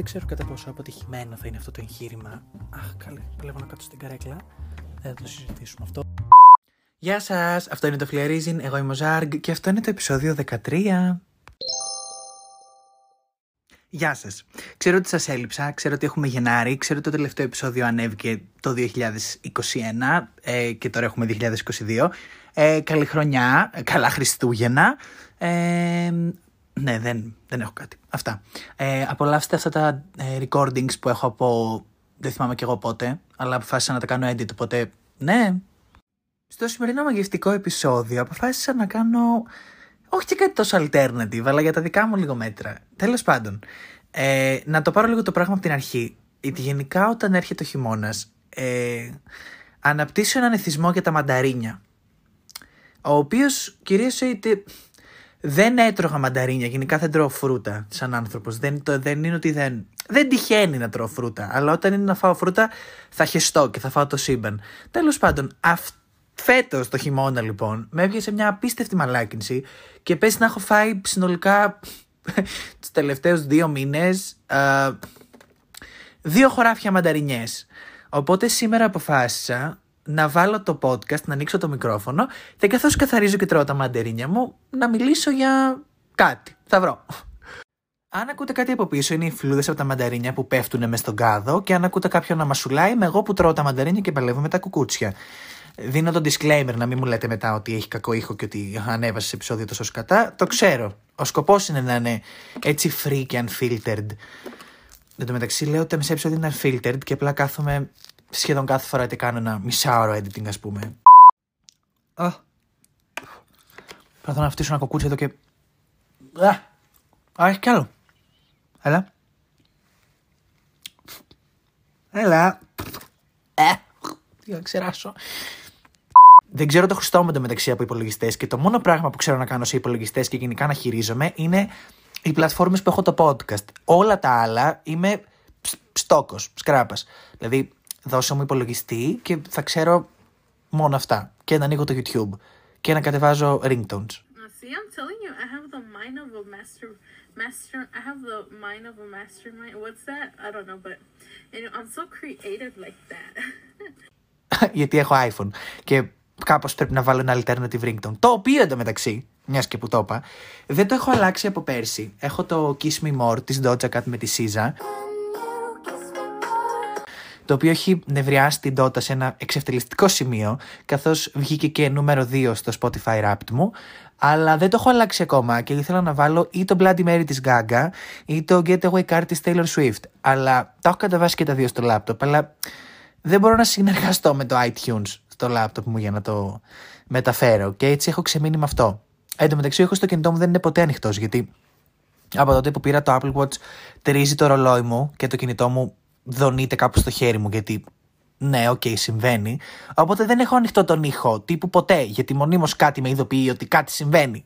δεν ξέρω κατά πόσο αποτυχημένο θα είναι αυτό το εγχείρημα. Αχ, καλέ, παλεύω να κάτσω στην καρέκλα. Δεν θα το συζητήσουμε αυτό. Γεια σας, αυτό είναι το Φλιαρίζιν, εγώ είμαι ο Ζάργκ και αυτό είναι το επεισόδιο 13. Γεια σας. Ξέρω ότι σας έλειψα, ξέρω ότι έχουμε Γενάρη, ξέρω ότι το τελευταίο επεισόδιο ανέβηκε το 2021 ε, και τώρα έχουμε 2022. Ε, καλή χρονιά, καλά Χριστούγεννα. Ε, ναι, δεν, δεν έχω κάτι. Αυτά. Ε, απολαύστε αυτά τα ε, recordings που έχω από. Δεν θυμάμαι κι εγώ πότε, αλλά αποφάσισα να τα κάνω edit, οπότε ναι. Στο σημερινό μαγευτικό επεισόδιο αποφάσισα να κάνω. Όχι και κάτι τόσο alternative, αλλά για τα δικά μου λίγο μέτρα. Τέλος πάντων, ε, να το πάρω λίγο το πράγμα από την αρχή. Γιατί γενικά όταν έρχεται ο χειμώνας, ε, αναπτύσσω έναν εθισμό για τα μανταρίνια. Ο οποίος κυρίως δεν έτρωγα μανταρίνια. Γενικά δεν τρώω φρούτα σαν άνθρωπος. Δεν, δεν είναι ότι δεν. Δεν τυχαίνει να τρώω φρούτα. Αλλά όταν είναι να φάω φρούτα, θα χεστώ και θα φάω το σύμπαν. Τέλος πάντων, φέτος το χειμώνα λοιπόν, με έπιασε μια απίστευτη μαλάκινση και πες να έχω φάει συνολικά τους τελευταίους δύο μήνες δύο χωράφια μανταρινιές. Οπότε σήμερα αποφάσισα να βάλω το podcast, να ανοίξω το μικρόφωνο και καθώς καθαρίζω και τρώω τα μαντερίνια μου, να μιλήσω για κάτι. Θα βρω. Αν ακούτε κάτι από πίσω, είναι οι φλούδες από τα μανταρίνια που πέφτουν μες στον κάδο και αν ακούτε κάποιον να μασουλάει, είμαι εγώ που τρώω τα μανταρίνια και παλεύω με τα κουκούτσια. Δίνω το disclaimer να μην μου λέτε μετά ότι έχει κακό ήχο και ότι ανέβασε επεισόδιο τόσο σκατά. Το ξέρω. Ο σκοπός είναι να είναι έτσι free και unfiltered. Εν τω μεταξύ λέω ότι τα μισά επεισόδια είναι unfiltered και απλά κάθομαι σχεδόν κάθε φορά ότι κάνω ένα μισάωρο editing ας πούμε. Α, Προσπαθώ να φτύσω ένα κοκούτσι εδώ και... Α, α έχει κι άλλο. Έλα. Έλα. Ε, τι να ξεράσω. Δεν ξέρω το χρηστό μου μεταξύ από υπολογιστές και το μόνο πράγμα που ξέρω να κάνω σε υπολογιστές και γενικά να χειρίζομαι είναι οι πλατφόρμες που έχω το podcast. Όλα τα άλλα είμαι στόκο, σκράπας. Δηλαδή, δώσε μου υπολογιστή και θα ξέρω μόνο αυτά. Και να ανοίγω το YouTube και να κατεβάζω ringtones. See, I'm telling you, I have the mind of a master, master. I have the mind of a mastermind. What's that? I don't know, but you know, I'm so creative like that. Γιατί έχω iPhone και κάπω πρέπει να βάλω ένα alternative ringtone. Το οποίο εντωμεταξύ, μια και που το είπα, δεν το έχω αλλάξει από πέρσι. Έχω το Kiss Me More τη Doja Cat με τη SZA το οποίο έχει νευριάσει την Dota σε ένα εξευτελιστικό σημείο, καθώς βγήκε και νούμερο 2 στο Spotify Wrapped μου, αλλά δεν το έχω αλλάξει ακόμα και ήθελα να βάλω ή το Bloody Mary της Gaga ή το Getaway Car της Taylor Swift. Αλλά τα έχω κατεβάσει και τα δύο στο laptop, αλλά δεν μπορώ να συνεργαστώ με το iTunes στο laptop μου για να το μεταφέρω και έτσι έχω ξεμείνει με αυτό. Εν τω μεταξύ, έχω στο κινητό μου δεν είναι ποτέ ανοιχτός γιατί από τότε που πήρα το Apple Watch τρίζει το ρολόι μου και το κινητό μου δονείται κάπου στο χέρι μου γιατί ναι, OK, okay, συμβαίνει. Οπότε δεν έχω ανοιχτό τον ήχο τύπου ποτέ, γιατί μονίμως κάτι με ειδοποιεί ότι κάτι συμβαίνει.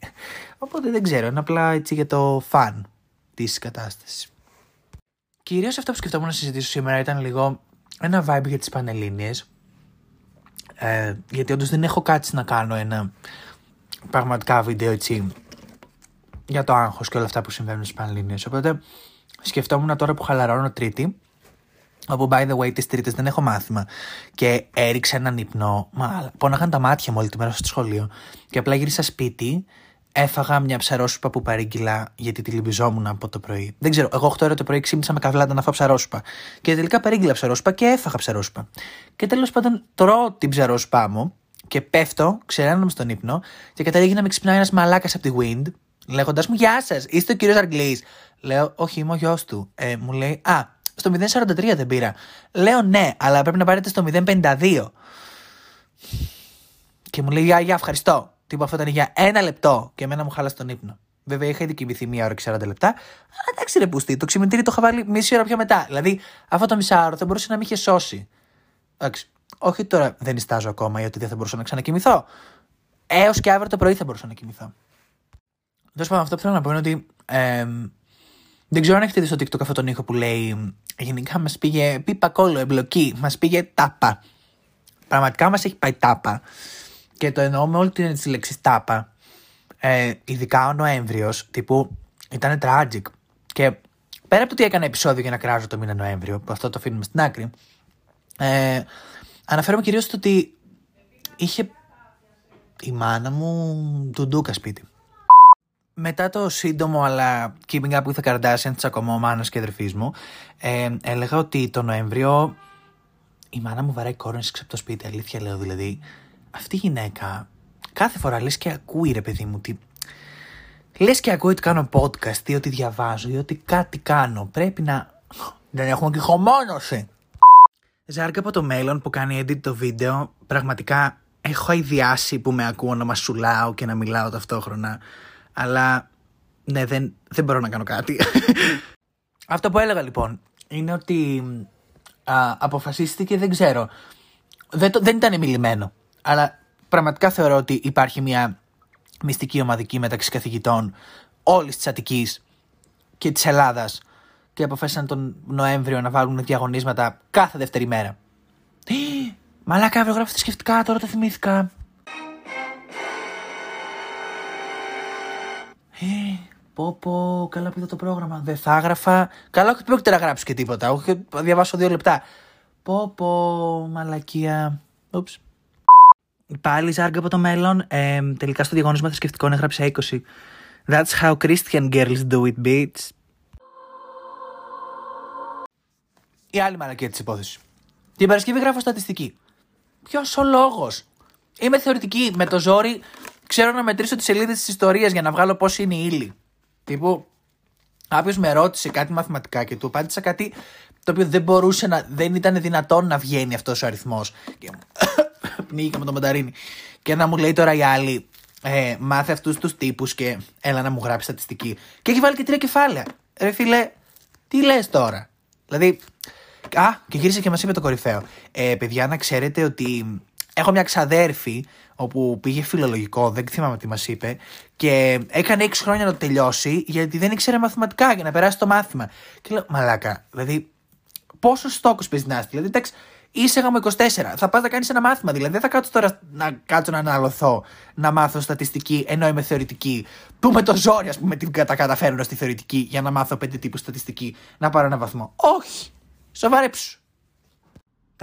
Οπότε δεν ξέρω, είναι απλά έτσι για το fun της κατάστασης. Κυρίως αυτό που σκεφτόμουν να συζητήσω σήμερα ήταν λίγο ένα vibe για τις Πανελλήνιες. Ε, γιατί όντως δεν έχω κάτι να κάνω ένα πραγματικά βίντεο έτσι για το άγχος και όλα αυτά που συμβαίνουν στις Πανελλήνιες. Οπότε σκεφτόμουν τώρα που χαλαρώνω Τρίτη Όπου, by the way, τις Τρίτες δεν έχω μάθημα. Και έριξα έναν ύπνο. Μα πόναγαν τα μάτια μου όλη τη μέρα στο σχολείο. Και απλά γύρισα σπίτι, έφαγα μια ψαρόσουπα που παρήγγειλα γιατί τη λυμπιζόμουν από το πρωί. Δεν ξέρω, εγώ 8 ώρα το πρωί ξύπνησα με καβλάντα να φάω ψαρόσουπα. Και τελικά παρήγγειλα ψαρόσουπα και έφαγα ψαρόσουπα. Και τέλος πάντων τρώω την ψαρόσουπά μου και πέφτω, ξεραίνομαι στον ύπνο και καταλήγει να με ξυπνάει ένας μαλάκας από τη Wind, λέγοντα μου Γεια σας, είστε ο κύριος Αγγλής. Λέω, Όχι, είμαι ο γιος του. Ε, μου λέει, Α, στο 0,43 δεν πήρα. Λέω ναι, αλλά πρέπει να πάρετε στο 0,52. Και μου λέει, Γεια, ευχαριστώ. Τύπο αυτό ήταν για ένα λεπτό και εμένα μου χάλασε τον ύπνο. Βέβαια είχα ήδη κοιμηθεί μία ώρα και 40 λεπτά. Αλλά εντάξει, ρε πουστή, το ξυπνητήρι το είχα βάλει μισή ώρα πιο μετά. Δηλαδή αυτό το μισάωρο θα μπορούσε να με είχε σώσει. Εντάξει. Όχι τώρα δεν ιστάζω ακόμα γιατί δεν θα μπορούσα να ξανακοιμηθώ. Έως και αύριο το πρωί θα μπορούσα να κοιμηθώ. Τέλος πάντων, αυτό που θέλω να πω είναι ότι ε, δεν ξέρω αν έχετε δει στο TikTok αυτόν τον ήχο που λέει Γενικά μας πήγε πίπα κόλλο, εμπλοκή, μας πήγε τάπα. Πραγματικά μας έχει πάει τάπα. Και το εννοώ με όλη την λέξη τάπα. Ε, ειδικά ο Νοέμβριος, τύπου ήταν tragic. Και πέρα από το ότι έκανα επεισόδιο για να κράζω το μήνα Νοέμβριο, που αυτό το αφήνουμε στην άκρη, ε, αναφέρομαι κυρίως στο ότι είχε η μάνα μου του Ντούκα σπίτι. Μετά το σύντομο αλλά keeping up with the Kardashians τσακωμό μάνος και αδερφής μου, ε, έλεγα ότι το Νοέμβριο η μάνα μου βαράει κόρνες από το σπίτι, αλήθεια λέω δηλαδή. Αυτή η γυναίκα κάθε φορά λες και ακούει ρε παιδί μου τι... Λες και ακούει ότι κάνω podcast ή ότι διαβάζω ή ότι κάτι κάνω. Πρέπει να... Δεν έχουμε και χωμόνωση. Ζάρκα από το μέλλον που κάνει edit το βίντεο, πραγματικά έχω αειδιάσει που με ακούω να μασουλάω και να μιλάω ταυτόχρονα. Αλλά ναι, δεν, δεν μπορώ να κάνω κάτι. Αυτό που έλεγα λοιπόν είναι ότι α, αποφασίστηκε, δεν ξέρω. Δεν, το, δεν ήταν μιλημένο. Αλλά πραγματικά θεωρώ ότι υπάρχει μια μυστική ομαδική μεταξύ καθηγητών όλης της Αττικής και της Ελλάδας και αποφάσισαν τον Νοέμβριο να βάλουν διαγωνίσματα κάθε δεύτερη μέρα. Μαλάκα, αύριο γράφω θρησκευτικά, τώρα το θυμήθηκα. Πω πω, καλά που είδα το πρόγραμμα. Δεν θα έγραφα. Καλά, όχι πρόκειται να γράψω και τίποτα. Όχι, διαβάσω δύο λεπτά. Πω πω, μαλακία. Ούψ. Πάλι ζάρκα από το μέλλον. Ε, τελικά στο διαγωνίσμα θρησκευτικών έγραψε 20. That's how Christian girls do it, bitch. Η άλλη μαλακία της υπόθεσης. Την Παρασκευή γράφω στατιστική. Ποιος ο λόγος; Είμαι θεωρητική. Με το ζόρι ξέρω να μετρήσω τις σελίδες της ιστορίας για να βγάλω πώς είναι η ύλη. Τύπου, κάποιος με ρώτησε κάτι μαθηματικά και του απάντησα κάτι το οποίο δεν μπορούσε να. δεν ήταν δυνατόν να βγαίνει αυτός ο αριθμός. Και πνίγηκα με το μανταρίνι. Και να μου λέει τώρα η άλλη, ε, μάθε αυτούς τους τύπους και έλα να μου γράψει στατιστική. Και έχει βάλει και τρία κεφάλαια. Ρε φίλε, τι λες τώρα; Δηλαδή, Α, και γύρισε και μας είπε το κορυφαίο. Ε, παιδιά, να ξέρετε ότι έχω μια ξαδέρφη όπου πήγε φιλολογικό, δεν θυμάμαι τι μας είπε, και έκανε 6 χρόνια να το τελειώσει γιατί δεν ήξερε μαθηματικά για να περάσει το μάθημα. Και λέω, Μαλάκα, δηλαδή, πόσο στόκο παίζεις να Δηλαδή, εντάξει, είσαι γάμο 24, θα πας να κάνεις ένα μάθημα. Δηλαδή, δεν θα κάτσω τώρα να κάτσω να αναλωθώ να μάθω στατιστική ενώ είμαι θεωρητική. Που με το ζόρι, ας πούμε, την τα καταφέρνω στη θεωρητική για να μάθω πέντε τύπους στατιστική να πάρω ένα βαθμό. Όχι. Σοβαρέψου.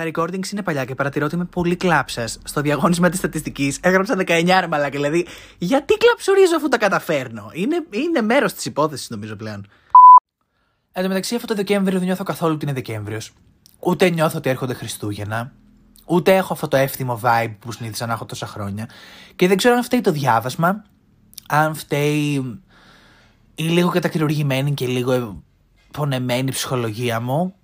Τα recordings είναι παλιά και παρατηρώ ότι είμαι πολύ κλάψας. Στο διαγώνισμα της στατιστικής έγραψα 19 μαλάκα. Δηλαδή, γιατί κλαψουρίζω αφού τα καταφέρνω; Είναι, είναι μέρος της υπόθεσης, νομίζω πλέον. Εν τω μεταξύ, αυτό το Δεκέμβριο δεν νιώθω καθόλου ότι είναι Δεκέμβριος. Ούτε νιώθω ότι έρχονται Χριστούγεννα. Ούτε έχω αυτό το εύθυμο vibe που συνήθισα να έχω τόσα χρόνια. Και δεν ξέρω αν φταίει το διάβασμα, αν φταίει η λίγο κατακυριουργημένη και λίγο πονεμένη ψυχολογία μου,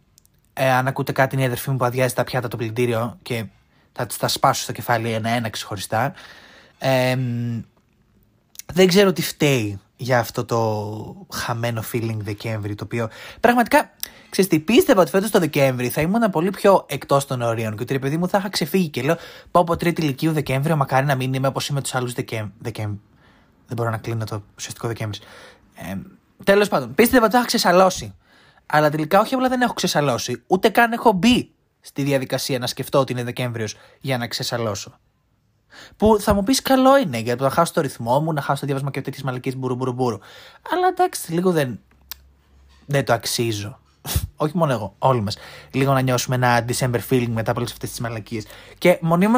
ε, αν ακούτε κάτι, είναι η αδερφή μου που αδειάζει τα πιάτα το πλυντήριο και θα τη τα σπάσω στο κεφάλι ένα-ένα ξεχωριστά. Ε, δεν ξέρω τι φταίει για αυτό το χαμένο feeling Δεκέμβρη, το οποίο πραγματικά, ξέρεις τι, πίστευα ότι φέτος το Δεκέμβρη θα ήμουν πολύ πιο εκτός των ορίων και ότι ρε παιδί μου θα είχα ξεφύγει και λέω πω από τρίτη ηλικίου Δεκέμβριο, μακάρι να μην είμαι όπως είμαι τους άλλους Δεκέμβρη. Δεν μπορώ να κλείνω το ουσιαστικό Δεκέμβρης. Ε, Τέλος πάντων, πίστευα ότι θα είχα ξεσαλώσει. Αλλά τελικά όχι απλά δεν έχω ξεσαλώσει, ούτε καν έχω μπει στη διαδικασία να σκεφτώ ότι είναι Δεκέμβριος για να ξεσαλώσω. Που θα μου πεις καλό είναι, γιατί θα χάσω το ρυθμό μου, να χάσω το διάβασμα και τέτοιες μαλακίες μπουρου μπουρου μπουρου. Αλλά εντάξει, λίγο δεν, δεν το αξίζω. όχι μόνο εγώ, όλοι μας. Λίγο να νιώσουμε ένα December feeling μετά από όλες αυτές τις μαλακίες. Και μονίμω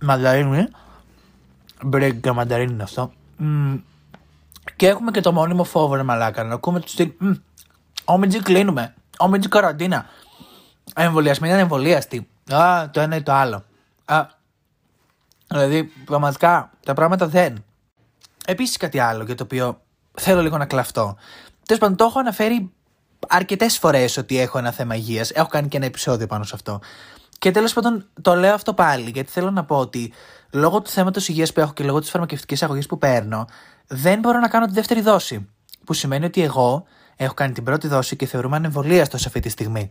μανταρίνι. Μπρέγκα μανταρίνι είναι αυτό. και έχουμε και το μόνιμο φόβο, ρε μαλάκα, να ακούμε τους στυλ. Όμιτζι κλείνουμε. Όμιτζι καραντίνα. Εμβολιασμένοι εμβολίαστοι. Α, το ένα ή το άλλο. Α, δηλαδή, πραγματικά τα πράγματα δεν. Επίσης κάτι άλλο για το οποίο θέλω λίγο να κλαφτώ. Τέλος πάντων, το έχω αναφέρει αρκετές φορές ότι έχω ένα θέμα υγείας. Έχω κάνει και ένα επεισόδιο πάνω σε αυτό. Και τέλος πάντων, το λέω αυτό πάλι, γιατί θέλω να πω ότι λόγω του θέματος υγείας που έχω και λόγω της φαρμακευτικής αγωγής που παίρνω, δεν μπορώ να κάνω τη δεύτερη δόση. Που σημαίνει ότι εγώ Έχω κάνει την πρώτη δόση και θεωρούμε ανεμβολίαστο σε αυτή τη στιγμή.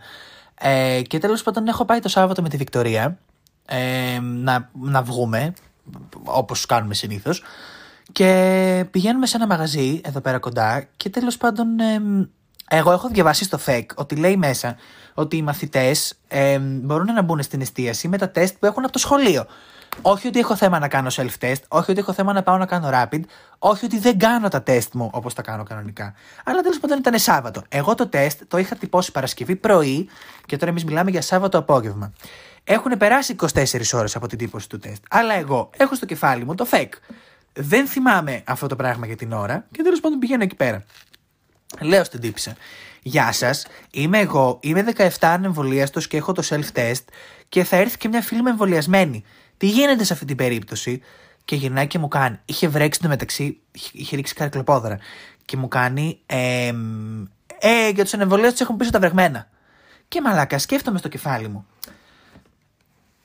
Ε, και τέλος πάντων έχω πάει το Σάββατο με τη Βικτωρία ε, να, να βγούμε, όπως κάνουμε συνήθως. Και πηγαίνουμε σε ένα μαγαζί εδώ πέρα κοντά και τέλος πάντων ε, εγώ έχω διαβάσει στο FEC ότι λέει μέσα ότι οι μαθητές ε, μπορούν να μπουν στην εστίαση με τα τεστ που έχουν από το σχολείο. Όχι ότι έχω θέμα να κάνω self-test, όχι ότι έχω θέμα να πάω να κάνω rapid, όχι ότι δεν κάνω τα τεστ μου όπως τα κάνω κανονικά. Αλλά τέλος πάντων ήταν Σάββατο. Εγώ το τεστ το είχα τυπώσει Παρασκευή πρωί και τώρα εμείς μιλάμε για Σάββατο απόγευμα. Έχουν περάσει 24 ώρες από την τύπωση του τεστ. Αλλά εγώ έχω στο κεφάλι μου το fake. Δεν θυμάμαι αυτό το πράγμα για την ώρα και τέλος πάντων πηγαίνω εκεί πέρα. Λέω στην τύπησα. Γεια σας, είμαι εγώ, είμαι 17 ανεμβολίαστος και έχω το self-test και θα έρθει και μια φίλη με εμβολιασμένη. Τι γίνεται σε αυτή την περίπτωση, και γυρνάει και μου κάνει. Είχε βρέξει το μεταξύ, είχε ρίξει καρκλοπόδρα. Και μου κάνει. Ε, ε, για τους ανεμβολίες τους έχουν πίσω τα βρεγμένα. Και μαλάκα, σκέφτομαι στο κεφάλι μου.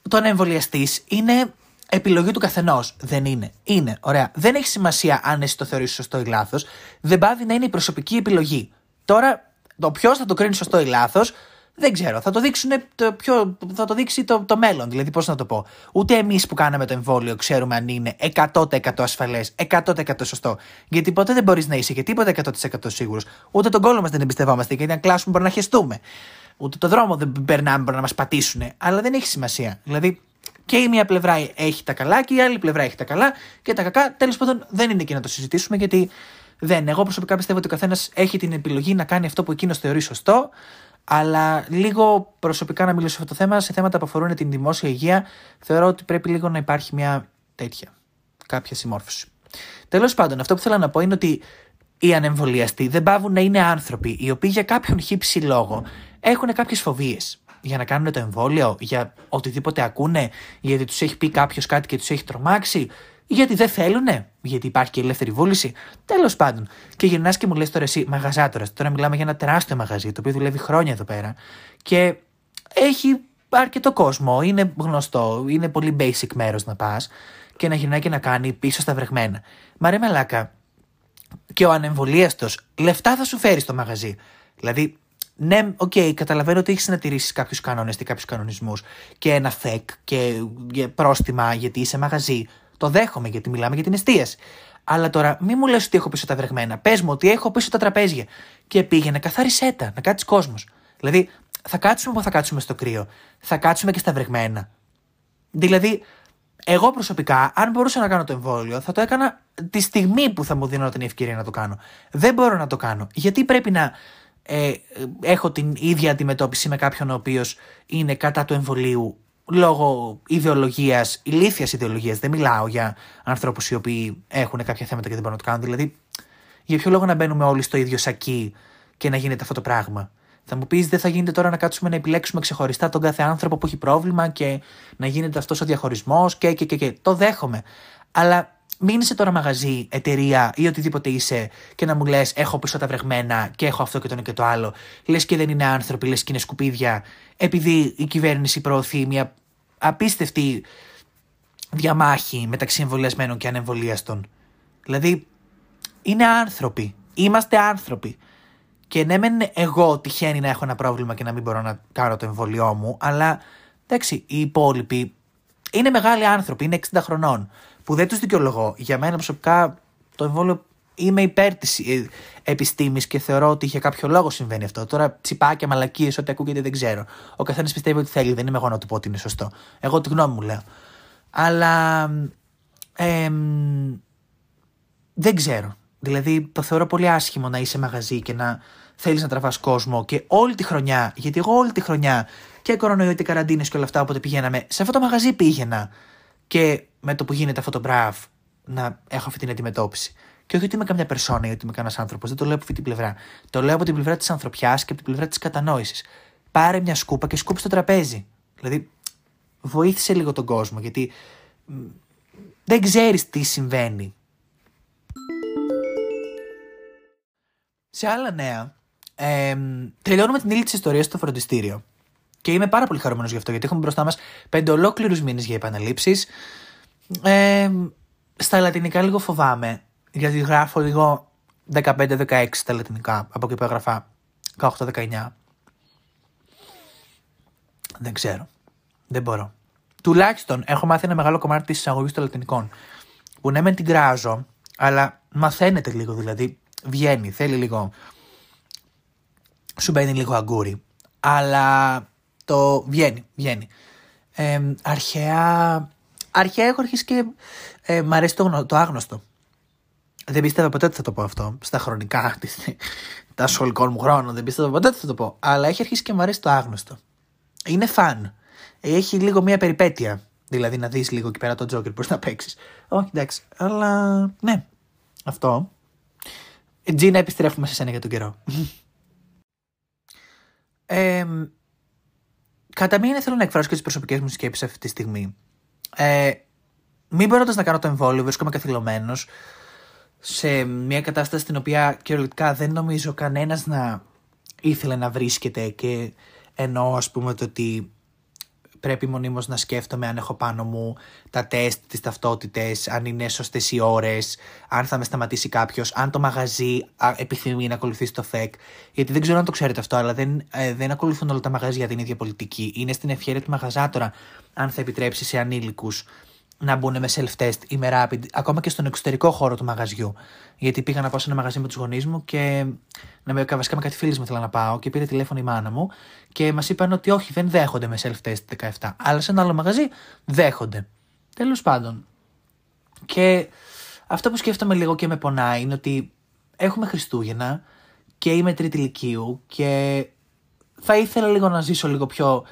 Το ανεμβολιαστής είναι επιλογή του καθενός. Δεν είναι. Είναι. Ωραία. Δεν έχει σημασία αν εσύ το θεωρείς σωστό ή λάθος. Δεν πάβει να είναι η προσωπική επιλογή. Τώρα, το ποιος θα το κρίνει σωστό ή λάθος, δεν ξέρω. Θα το, δείξουν το πιο, θα το δείξει το, το μέλλον. Δηλαδή, πώς να το πω. Ούτε εμείς που κάναμε το εμβόλιο ξέρουμε αν είναι 100% ασφαλές, 100% σωστό. Γιατί ποτέ δεν μπορείς να είσαι και τίποτα 100% σίγουρος. Ούτε τον κόλλο μας δεν εμπιστευόμαστε. Γιατί αν κλάσουμε μπορεί να χεστούμε. Ούτε το δρόμο δεν περνάμε, μπορεί να μας πατήσουν. Αλλά δεν έχει σημασία. Δηλαδή, και η μία πλευρά έχει τα καλά και η άλλη πλευρά έχει τα καλά και τα κακά. Τέλος πάντων, δεν είναι εκεί να το συζητήσουμε γιατί δεν. Εγώ προσωπικά πιστεύω ότι ο καθένας έχει την επιλογή να κάνει αυτό που εκείνος θεωρεί σωστό. Αλλά λίγο προσωπικά να μιλήσω σε αυτό το θέμα, σε θέματα που αφορούν την δημόσια υγεία, θεωρώ ότι πρέπει λίγο να υπάρχει μια τέτοια, κάποια συμμόρφωση. Τέλος πάντων, αυτό που θέλω να πω είναι ότι οι ανεμβολιαστοί δεν πάβουν να είναι άνθρωποι οι οποίοι για κάποιον χύψη λόγο έχουν κάποιες φοβίες για να κάνουν το εμβόλιο, για οτιδήποτε ακούνε, γιατί τους έχει πει κάποιος κάτι και τους έχει τρομάξει, γιατί δεν θέλουνε, γιατί υπάρχει και ελεύθερη βούληση. Τέλος πάντων. Και γυρνάς και μου λες τώρα εσύ, μαγαζάτορας. Τώρα μιλάμε για ένα τεράστιο μαγαζί, το οποίο δουλεύει χρόνια εδώ πέρα. Και έχει αρκετό κόσμο, είναι γνωστό, είναι πολύ basic μέρος να πας και να γυρνάει και να κάνει πίσω στα βρεγμένα. Μα ρε μαλάκα, και ο ανεμβολίαστος λεφτά θα σου φέρει στο μαγαζί. Δηλαδή, ναι, OK, okay, καταλαβαίνω ότι έχεις να τηρήσει κάποιους κανόνες και κάποιους κανονισμούς και ένα θεκ και πρόστιμα γιατί είσαι μαγαζί. Το δέχομαι γιατί μιλάμε για την εστίαση. Αλλά τώρα μην μου λες ότι έχω πίσω τα βρεγμένα. Πες μου ότι έχω πίσω τα τραπέζια. Και πήγαινε, καθάρισέ τα, να κάτσει κόσμος. Δηλαδή, θα κάτσουμε που θα κάτσουμε στο κρύο. Θα κάτσουμε και στα βρεγμένα. Δηλαδή, εγώ προσωπικά, αν μπορούσα να κάνω το εμβόλιο, θα το έκανα τη στιγμή που θα μου δίνω την ευκαιρία να το κάνω. Δεν μπορώ να το κάνω. Γιατί πρέπει να ε, έχω την ίδια αντιμετώπιση με κάποιον ο οποίος είναι κατά του εμβολίου λόγω ιδεολογίας, ηλίθιας ιδεολογίας. Δεν μιλάω για ανθρώπους οι οποίοι έχουν κάποια θέματα και δεν μπορούν να το κάνουν. Δηλαδή, για ποιο λόγο να μπαίνουμε όλοι στο ίδιο σακί και να γίνεται αυτό το πράγμα; Θα μου πεις, δεν θα γίνεται τώρα να κάτσουμε να επιλέξουμε ξεχωριστά τον κάθε άνθρωπο που έχει πρόβλημα και να γίνεται αυτός ο διαχωρισμός και, και, και, και. Το δέχομαι. Αλλά μην είσαι τώρα μαγαζί, εταιρεία ή οτιδήποτε είσαι και να μου λες: Έχω πίσω τα βρεγμένα και έχω αυτό και το ένα και το άλλο. Λες και δεν είναι άνθρωποι, λες και είναι σκουπίδια, επειδή η κυβέρνηση προωθεί μια απίστευτη διαμάχη μεταξύ εμβολιασμένων και ανεμβολίαστων. Δηλαδή, είναι άνθρωποι. Είμαστε άνθρωποι. Και ναι, μεν εγώ τυχαίνει να έχω ένα πρόβλημα και να μην μπορώ να κάνω το εμβολιό μου, αλλά εντάξει, οι υπόλοιποι είναι μεγάλοι άνθρωποι, είναι 60 χρονών που δεν τους δικαιολογώ. Για μένα προσωπικά το εμβόλιο είμαι υπέρ της ε, επιστήμης και θεωρώ ότι για κάποιο λόγο συμβαίνει αυτό. Τώρα τσιπάκια, μαλακίες, ό,τι ακούγεται δεν ξέρω. Ο καθένας πιστεύει ότι θέλει, δεν είμαι εγώ να του πω ότι είναι σωστό. Εγώ τη γνώμη μου λέω. Αλλά. Ε, δεν ξέρω. Δηλαδή το θεωρώ πολύ άσχημο να είσαι μαγαζί και να θέλεις να τραβάς κόσμο και όλη τη χρονιά, γιατί εγώ όλη τη χρονιά και κορονοϊό και καραντίνες και όλα αυτά, όποτε πηγαίναμε, σε αυτό το μαγαζί πήγαινα και με το που γίνεται αυτό το μπραβ να έχω αυτή την αντιμετώπιση. Και όχι ότι είμαι καμιά περσόνα ή ότι είμαι κανένας άνθρωπος, δεν το λέω από αυτή την πλευρά. Το λέω από την πλευρά της ανθρωπιάς και από την πλευρά της κατανόησης. Πάρε μια σκούπα και σκούπι στο τραπέζι. Δηλαδή, βοήθησε λίγο τον κόσμο, γιατί δεν ξέρεις τι συμβαίνει. Σε άλλα νέα, ε, τελειώνουμε την ύλη της ιστορίας στο φροντιστήριο. Και είμαι πάρα πολύ χαρούμενος γι' αυτό, γιατί έχουμε μπροστά μας πέντε ολόκληρους μήνες για επαναλήψεις. Ε, στα λατινικά λίγο φοβάμαι, γιατί γράφω λίγο 15-16 στα λατινικά, από εκεί που έγραφα 18-19. Δεν ξέρω. Δεν μπορώ. Τουλάχιστον έχω μάθει ένα μεγάλο κομμάτι της εισαγωγής των λατινικών. Που ναι, μεν την κράζω, αλλά μαθαίνεται λίγο δηλαδή. Βγαίνει, θέλει λίγο. Σου μπαίνει λίγο αγκούρι. Αλλά το βγαίνει, βγαίνει. Ε, αρχαία αρχαία έχω αρχίσει και ε, μ' αρέσει το, γνω- το άγνωστο. Δεν πίστευα ποτέ ότι θα το πω αυτό. Στα χρονικά της, τα σχολικών μου χρόνων δεν πίστευα ποτέ ότι θα το πω. Αλλά έχει αρχίσει και μου αρέσει το άγνωστο. Είναι φαν. Έχει λίγο μια περιπέτεια. Δηλαδή να δεις λίγο εκεί πέρα τον Τζόκερ πώς να παίξεις. Όχι εντάξει. Αλλά ναι. Αυτό. Ε, Τζίνα επιστρέφουμε σε σένα για τον καιρό. Ε, κατά μία θέλω να εκφράσω και τις προσωπικές μου σκέψεις αυτή τη στιγμή. Ε, μην μπορώντα να κάνω το εμβόλιο, βρίσκομαι καθυλωμένος σε μια κατάσταση στην οποία κυριολεκτικά δεν νομίζω κανένας να ήθελε να βρίσκεται και εννοώ ας πούμε το ότι πρέπει μονίμως να σκέφτομαι αν έχω πάνω μου τα τεστ, τις ταυτότητες, αν είναι σωστές οι ώρες, αν θα με σταματήσει κάποιος, αν το μαγαζί α, επιθυμεί να ακολουθήσει το ΦΕΚ. Γιατί δεν ξέρω αν το ξέρετε αυτό, αλλά δεν, ε, δεν ακολουθούν όλα τα μαγαζιά την ίδια πολιτική. Είναι στην ευχαίρεια του μαγαζάτορα αν θα επιτρέψει σε ανήλικους να μπουν με self-test ή με rapid, ακόμα και στον εξωτερικό χώρο του μαγαζιού. Γιατί πήγα να πάω σε ένα μαγαζί με τους γονείς μου και να με βασικά με κάτι φίλοι μου ήθελα να πάω και πήρε τηλέφωνο η μάνα μου και μας είπαν ότι όχι, δεν δέχονται με self-test 17. Αλλά σε ένα άλλο μαγαζί δέχονται. Τέλος πάντων. Και αυτό που σκέφτομαι λίγο και με πονάει είναι ότι έχουμε Χριστούγεννα και είμαι τρίτη ηλικίου και θα ήθελα λίγο να ζήσω λίγο πιο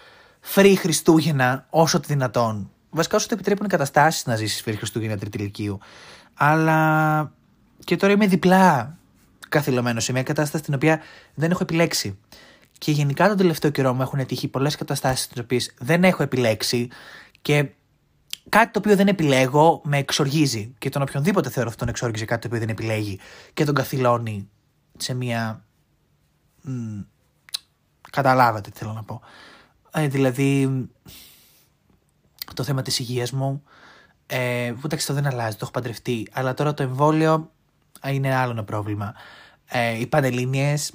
free Χριστούγεννα όσο το δυνατόν. Βασικά όσο το επιτρέπουν οι καταστάσεις να ζήσεις free Χριστούγεννα τρίτη ηλικίου. Αλλά και τώρα είμαι διπλά καθυλωμένος σε μια κατάσταση την οποία δεν έχω επιλέξει. Και γενικά τον τελευταίο καιρό μου έχουν τύχει πολλές καταστάσεις τις οποίες δεν έχω επιλέξει και κάτι το οποίο δεν επιλέγω με εξοργίζει. Και τον οποιονδήποτε θεωρώ αυτόν εξόργιζε κάτι το οποίο δεν επιλέγει και τον καθυλώνει σε μια. Μ, καταλάβατε τι θέλω να πω. Ε, δηλαδή, το θέμα της υγείας μου, ε, που εντάξει το δεν αλλάζει, το έχω παντρευτεί, αλλά τώρα το εμβόλιο ε, είναι άλλο ένα πρόβλημα. Ε, οι πανελλήνιες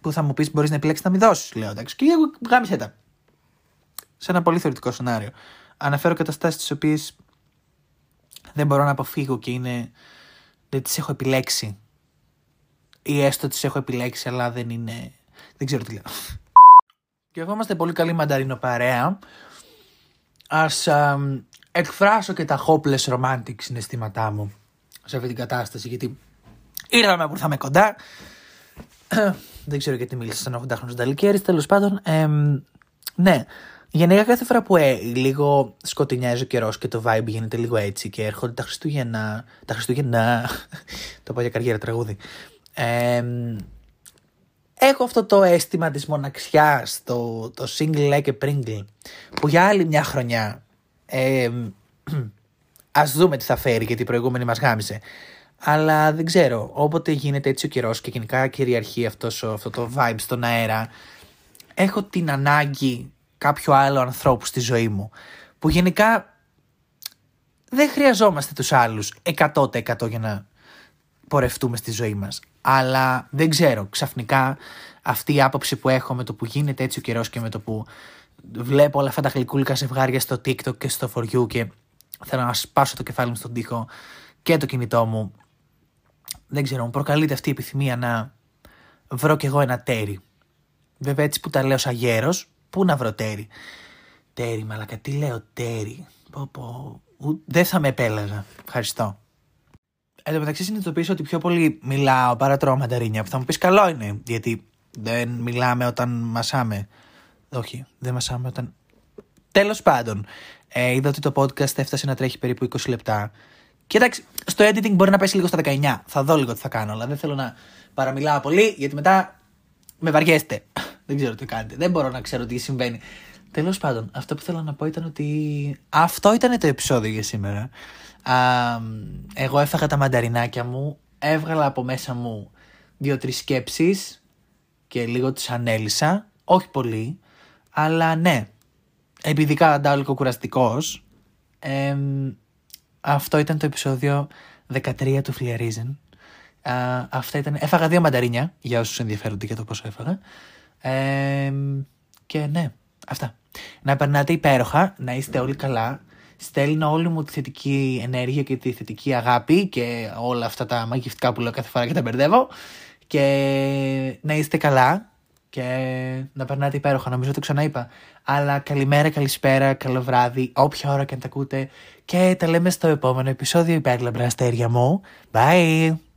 που θα μου πεις μπορείς να επιλέξεις να μην δώσεις, λέω εντάξει, και εγώ γάμισε τα. Σε ένα πολύ θεωρητικό σενάριο. Αναφέρω καταστάσεις τις οποίες δεν μπορώ να αποφύγω και είναι, δεν τις έχω επιλέξει. Ή έστω τις έχω επιλέξει αλλά δεν είναι, δεν ξέρω τι λέω. Και εγώ είμαστε πολύ καλή μανταρίνο παρέα. Ας α, εκφράσω και τα hopeless romantic συναισθήματά μου σε αυτή την κατάσταση γιατί ήρθαμε που ήρθαμε κοντά. Δεν ξέρω γιατί μίλησα σαν 80 χρόνους Νταλικέρης, τέλος πάντων. εμ, ναι, γενικά κάθε φορά που ε, λίγο σκοτεινιάζει ο καιρός και το vibe γίνεται λίγο έτσι και έρχονται τα Χριστούγεννα. Τα Χριστούγεννα. το πάω για καριέρα τραγούδι. Εμ, έχω αυτό το αίσθημα της μοναξιάς, το, το single like a Pringle, που για άλλη μια χρονιά ε, ας δούμε τι θα φέρει γιατί η προηγούμενη μας γάμισε. Αλλά δεν ξέρω, όποτε γίνεται έτσι ο καιρός και γενικά κυριαρχεί αυτός, ο- αυτό το vibe στον αέρα, έχω την ανάγκη κάποιο άλλο ανθρώπου στη ζωή μου, που γενικά δεν χρειαζόμαστε τους άλλους 100% για να πορευτούμε στη ζωή μας. Αλλά δεν ξέρω, ξαφνικά αυτή η άποψη που έχω με το που γίνεται έτσι ο καιρός και με το που βλέπω όλα αυτά τα γλυκούλικα ζευγάρια στο TikTok και στο For You και θέλω να σπάσω το κεφάλι μου στον τοίχο και το κινητό μου. Δεν ξέρω, μου προκαλείται αυτή η επιθυμία να βρω κι εγώ ένα τέρι. Βέβαια έτσι που τα λέω σαν γέρος, πού να βρω τέρι; Τέρι, μαλακα, τι λέω τέρι; Πω, πω. Ου- Δεν θα με επέλεγα. Ευχαριστώ. Εν τω μεταξύ συνειδητοποιήσω ότι πιο πολύ μιλάω παρά τρώω μανταρίνια. Που θα μου πεις καλό είναι. Γιατί δεν μιλάμε όταν μασάμε. Όχι, δεν μασάμε όταν. Τέλος πάντων, ε, είδα ότι το podcast έφτασε να τρέχει περίπου 20 λεπτά. Και εντάξει, στο editing μπορεί να πέσει λίγο στα 19. Θα δω λίγο τι θα κάνω, αλλά δεν θέλω να παραμιλάω πολύ, γιατί μετά με βαριέστε. δεν ξέρω τι κάνετε. Δεν μπορώ να ξέρω τι συμβαίνει. Τέλος πάντων, αυτό που θέλω να πω ήταν ότι αυτό ήταν το επεισόδιο για σήμερα. Α, εγώ έφαγα τα μανταρινάκια μου, έβγαλα από μέσα μου δύο-τρεις σκέψεις και λίγο τις ανέλησα. Όχι πολύ, αλλά ναι. Επειδή κατά λίγο κουραστικός, εμ, αυτό ήταν το επεισόδιο 13 του Φλιαρίζεν. Α, αυτά ήταν... Έφαγα δύο μανταρίνια, για όσους ενδιαφέρονται για το πόσο έφαγα. Εμ, και ναι, αυτά. Να περνάτε υπέροχα, να είστε όλοι καλά. Στέλνω όλη μου τη θετική ενέργεια και τη θετική αγάπη και όλα αυτά τα μαγευτικά που λέω κάθε φορά και τα μπερδεύω. Και να είστε καλά και να περνάτε υπέροχα. Νομίζω το ξαναείπα. Αλλά καλημέρα, καλησπέρα, καλό βράδυ, όποια ώρα και αν τα ακούτε. Και τα λέμε στο επόμενο επεισόδιο υπέρλαμπρα αστέρια μου. Bye!